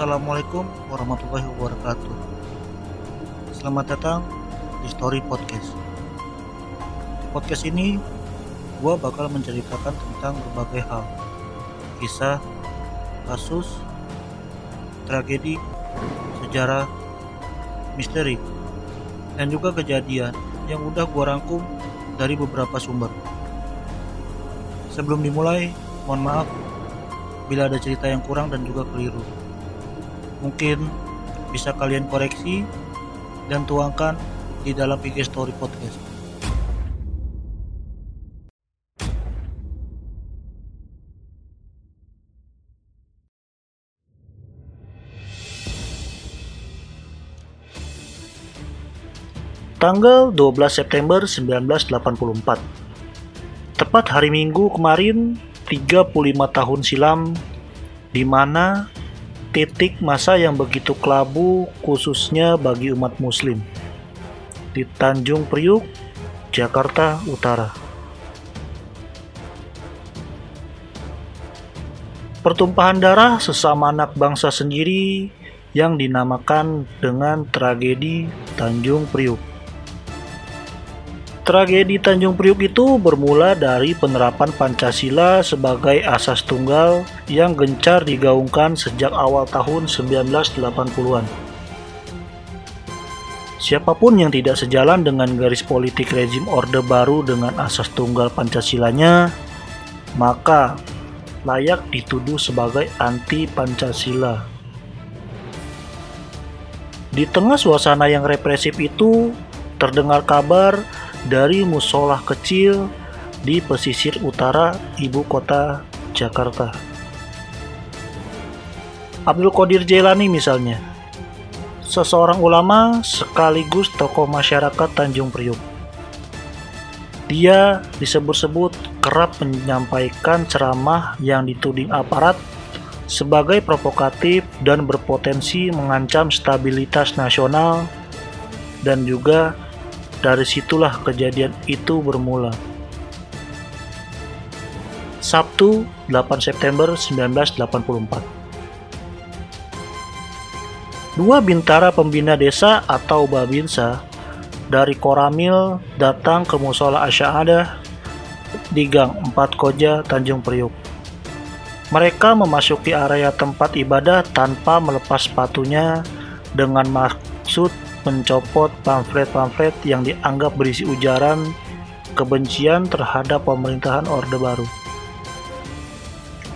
Assalamualaikum warahmatullahi wabarakatuh. Selamat datang di Story Podcast. Podcast ini gua bakal menceritakan tentang berbagai hal. Kisah, kasus, tragedi, sejarah, misteri, dan juga kejadian yang udah gua rangkum dari beberapa sumber. Sebelum dimulai, mohon maaf bila ada cerita yang kurang dan juga keliru. Mungkin bisa kalian koreksi dan tuangkan di dalam IG Story Podcast. Tanggal 12 September 1984 Tepat hari Minggu kemarin 35 tahun silam di mana titik masa yang begitu kelabu khususnya bagi umat muslim di Tanjung Priuk, Jakarta Utara. Pertumpahan darah sesama anak bangsa sendiri yang dinamakan dengan tragedi Tanjung Priuk. Tragedi Tanjung Priuk itu bermula dari penerapan Pancasila sebagai asas tunggal yang gencar digaungkan sejak awal tahun 1980-an. Siapa pun yang tidak sejalan dengan garis politik rezim Orde Baru dengan asas tunggal Pancasilanya, maka layak dituduh sebagai anti Pancasila. Di tengah suasana yang represif itu, terdengar kabar dari musola kecil di pesisir utara ibu kota Jakarta. Abdul Qadir Jailani misalnya, seseorang ulama sekaligus tokoh masyarakat Tanjung Priuk. Dia disebut-sebut kerap menyampaikan ceramah yang dituding aparat sebagai provokatif dan berpotensi mengancam stabilitas nasional dan juga dari situlah kejadian itu bermula. Sabtu, 8 September 1984. Dua bintara pembina desa atau babinsa dari Koramil datang ke musola Asy'adah di Gang 4 Koja, Tanjung Priuk. Mereka memasuki area tempat ibadah tanpa melepas sepatunya dengan maksud mencopot pamflet-pamflet yang dianggap berisi ujaran kebencian terhadap pemerintahan Orde Baru.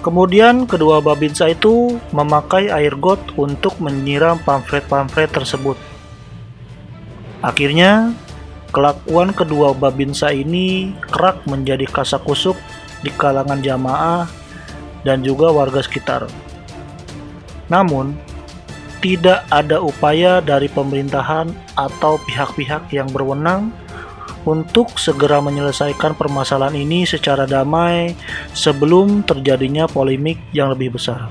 Kemudian kedua babinsa itu memakai air got untuk menyiram pamflet-pamflet tersebut. Akhirnya, kelakuan kedua babinsa ini kerak menjadi kasakusuk di kalangan jamaah dan juga warga sekitar. Namun, tidak ada upaya dari pemerintahan atau pihak-pihak yang berwenang untuk segera menyelesaikan permasalahan ini secara damai sebelum terjadinya polemik yang lebih besar.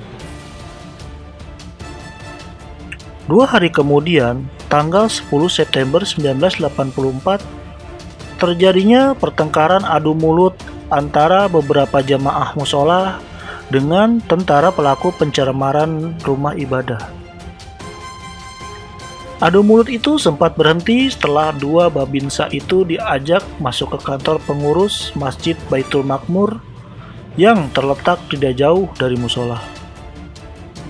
Dua hari kemudian, tanggal 10 September 1984, terjadinya pertengkaran adu mulut antara beberapa jamaah musola dengan tentara pelaku pencemaran rumah ibadah. Adu mulut itu sempat berhenti setelah dua babinsa itu diajak masuk ke kantor pengurus Masjid Baitul Makmur yang terletak tidak jauh dari musola.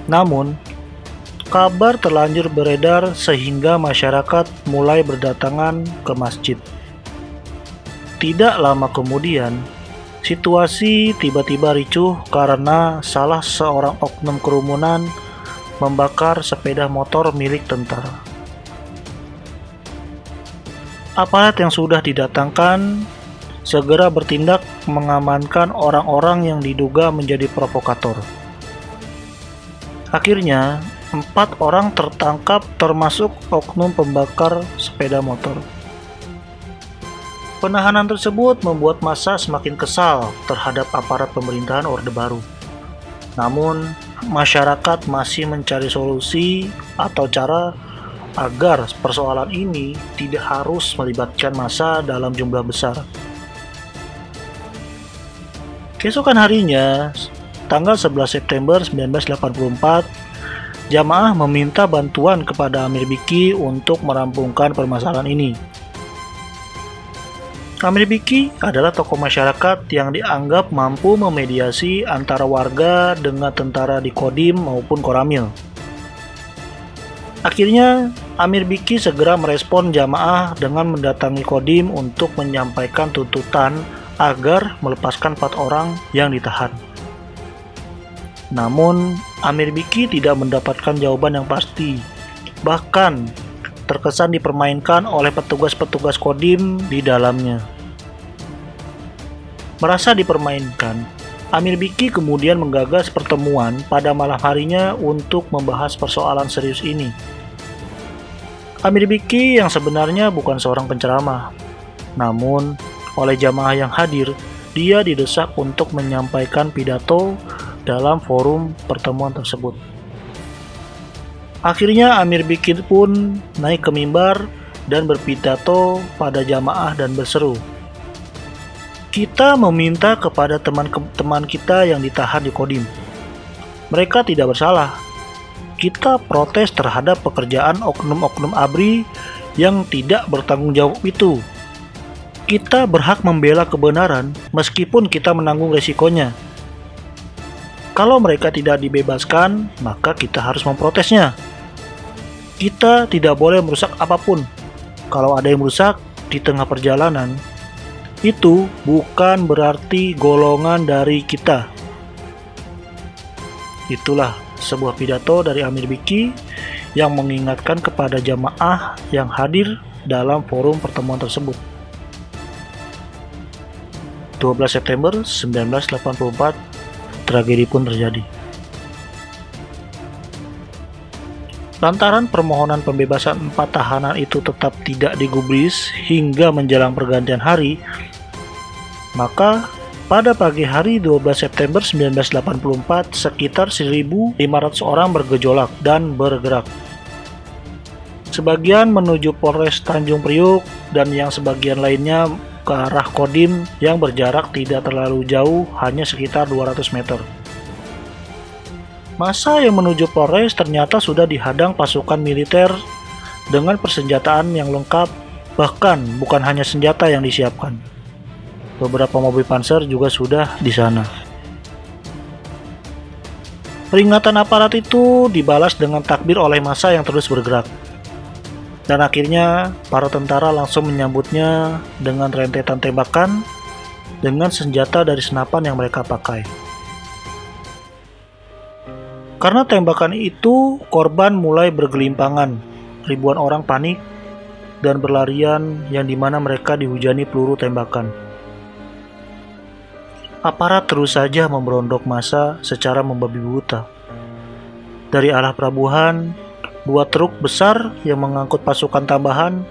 Namun, kabar terlanjur beredar sehingga masyarakat mulai berdatangan ke masjid. Tidak lama kemudian, situasi tiba-tiba ricuh karena salah seorang oknum kerumunan membakar sepeda motor milik tentara aparat yang sudah didatangkan segera bertindak mengamankan orang-orang yang diduga menjadi provokator. Akhirnya, empat orang tertangkap termasuk oknum pembakar sepeda motor. Penahanan tersebut membuat massa semakin kesal terhadap aparat pemerintahan Orde Baru. Namun, masyarakat masih mencari solusi atau cara agar persoalan ini tidak harus melibatkan massa dalam jumlah besar. Keesokan harinya, tanggal 11 September 1984, jamaah meminta bantuan kepada Amir Biki untuk merampungkan permasalahan ini. Amir Biki adalah tokoh masyarakat yang dianggap mampu memediasi antara warga dengan tentara di Kodim maupun Koramil. Akhirnya, Amir Biki segera merespon jamaah dengan mendatangi Kodim untuk menyampaikan tuntutan agar melepaskan empat orang yang ditahan. Namun, Amir Biki tidak mendapatkan jawaban yang pasti. Bahkan, terkesan dipermainkan oleh petugas-petugas Kodim di dalamnya. Merasa dipermainkan, Amir Biki kemudian menggagas pertemuan pada malam harinya untuk membahas persoalan serius ini. Amir Biki yang sebenarnya bukan seorang penceramah, namun oleh jamaah yang hadir, dia didesak untuk menyampaikan pidato dalam forum pertemuan tersebut. Akhirnya Amir Biki pun naik ke mimbar dan berpidato pada jamaah dan berseru, kita meminta kepada teman-teman kita yang ditahan di Kodim. Mereka tidak bersalah. Kita protes terhadap pekerjaan oknum-oknum ABRI yang tidak bertanggung jawab itu. Kita berhak membela kebenaran meskipun kita menanggung resikonya. Kalau mereka tidak dibebaskan, maka kita harus memprotesnya. Kita tidak boleh merusak apa pun. Kalau ada yang merusak di tengah perjalanan, itu bukan berarti golongan dari kita. Itulah sebuah pidato dari Amir Biki yang mengingatkan kepada jamaah yang hadir dalam forum pertemuan tersebut. 12 September 1984, tragedi pun terjadi. Lantaran permohonan pembebasan empat tahanan itu tetap tidak digubris hingga menjelang pergantian hari, maka pada pagi hari 12 September 1984, sekitar 1.500 orang bergejolak dan bergerak. Sebagian menuju Polres Tanjung Priuk dan yang sebagian lainnya ke arah Kodim yang berjarak tidak terlalu jauh, hanya sekitar 200 meter. Masa yang menuju Polres ternyata sudah dihadang pasukan militer dengan persenjataan yang lengkap, bahkan bukan hanya senjata yang disiapkan. Beberapa mobil panser juga sudah di sana. Peringatan aparat itu dibalas dengan takbir oleh masa yang terus bergerak. Dan akhirnya para tentara langsung menyambutnya dengan rentetan tembakan dengan senjata dari senapan yang mereka pakai. Karena tembakan itu, korban mulai bergelimpangan. Ribuan orang panik dan berlarian yang di mana mereka dihujani peluru tembakan. Aparat terus saja memberondok masa secara membabi buta. Dari arah pelabuhan, dua truk besar yang mengangkut pasukan tambahan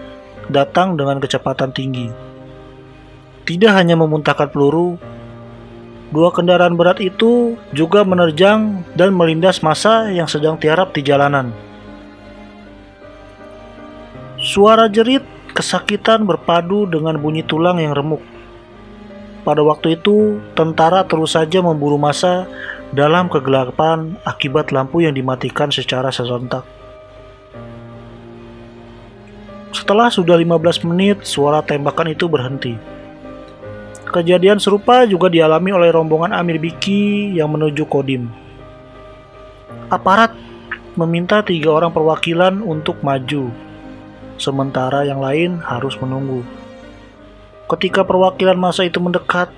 datang dengan kecepatan tinggi. Tidak hanya memuntahkan peluru, dua kendaraan berat itu juga menerjang dan melindas masa yang sedang tiarap di jalanan. Suara jerit kesakitan berpadu dengan bunyi tulang yang remuk. Pada waktu itu, tentara terus saja memburu masa dalam kegelapan akibat lampu yang dimatikan secara serentak. Setelah sudah 15 menit, suara tembakan itu berhenti. Kejadian serupa juga dialami oleh rombongan Amir Biki yang menuju Kodim. Aparat meminta tiga orang perwakilan untuk maju, sementara yang lain harus menunggu. Ketika perwakilan masa itu mendekat,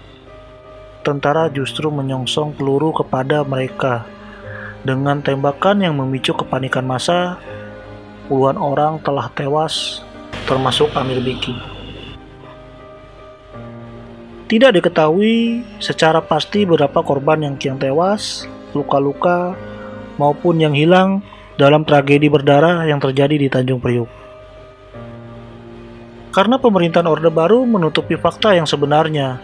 tentara justru menyongsong peluru kepada mereka. Dengan tembakan yang memicu kepanikan masa, puluhan orang telah tewas, termasuk Amir Biki. Tidak diketahui secara pasti berapa korban yang kian tewas, luka-luka, maupun yang hilang dalam tragedi berdarah yang terjadi di Tanjung Priuk karena pemerintahan Orde Baru menutupi fakta yang sebenarnya.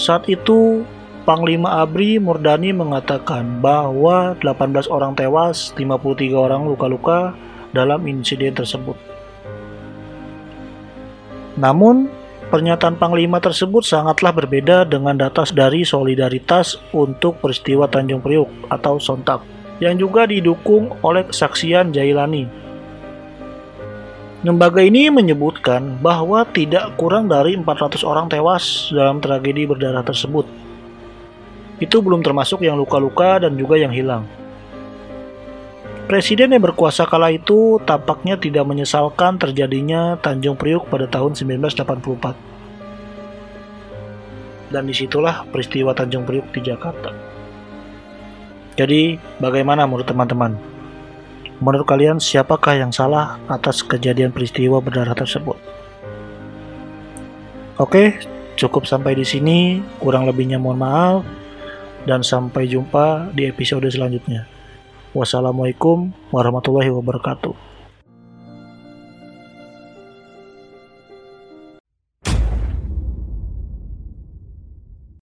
Saat itu, Panglima ABRI Murdani mengatakan bahwa 18 orang tewas, 53 orang luka-luka dalam insiden tersebut. Namun, pernyataan Panglima tersebut sangatlah berbeda dengan data dari Solidaritas untuk peristiwa Tanjung Priuk atau Sontak. yang juga didukung oleh kesaksian Jailani. Lembaga ini menyebutkan bahwa tidak kurang dari 400 orang tewas dalam tragedi berdarah tersebut. Itu belum termasuk yang luka-luka dan juga yang hilang. Presiden yang berkuasa kala itu tampaknya tidak menyesalkan terjadinya Tanjung Priuk pada tahun 1984. Dan di situlah peristiwa Tanjung Priuk di Jakarta. Jadi, bagaimana menurut teman-teman? Menurut kalian, siapakah yang salah atas kejadian peristiwa berdarah tersebut? Oke, cukup sampai di sini. Kurang lebihnya mohon maaf, dan sampai jumpa di episode selanjutnya. Wassalamualaikum warahmatullahi wabarakatuh.